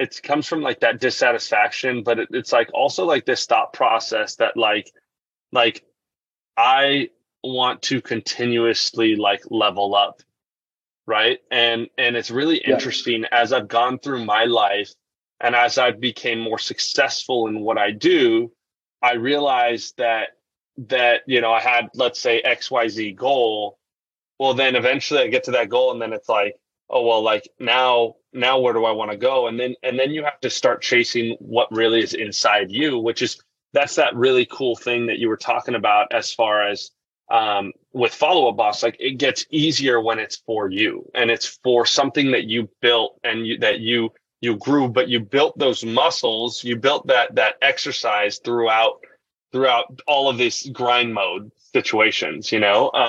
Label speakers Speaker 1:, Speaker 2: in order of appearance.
Speaker 1: it comes from like that dissatisfaction, but it, it's like also like this thought process that like like I want to continuously like level up right and and it's really yeah. interesting as i've gone through my life and as I've became more successful in what i do i realized that that you know i had let's say xyz goal well then eventually i get to that goal and then it's like oh well like now now where do i want to go? And then and then you have to start chasing what really is inside you which is that's that really cool thing that you were talking about as far as um, with follow up boss like it gets easier when it's for you and it's for something that you built and you, that you you grew but you built those muscles you built that that exercise throughout throughout all of these grind mode situations you know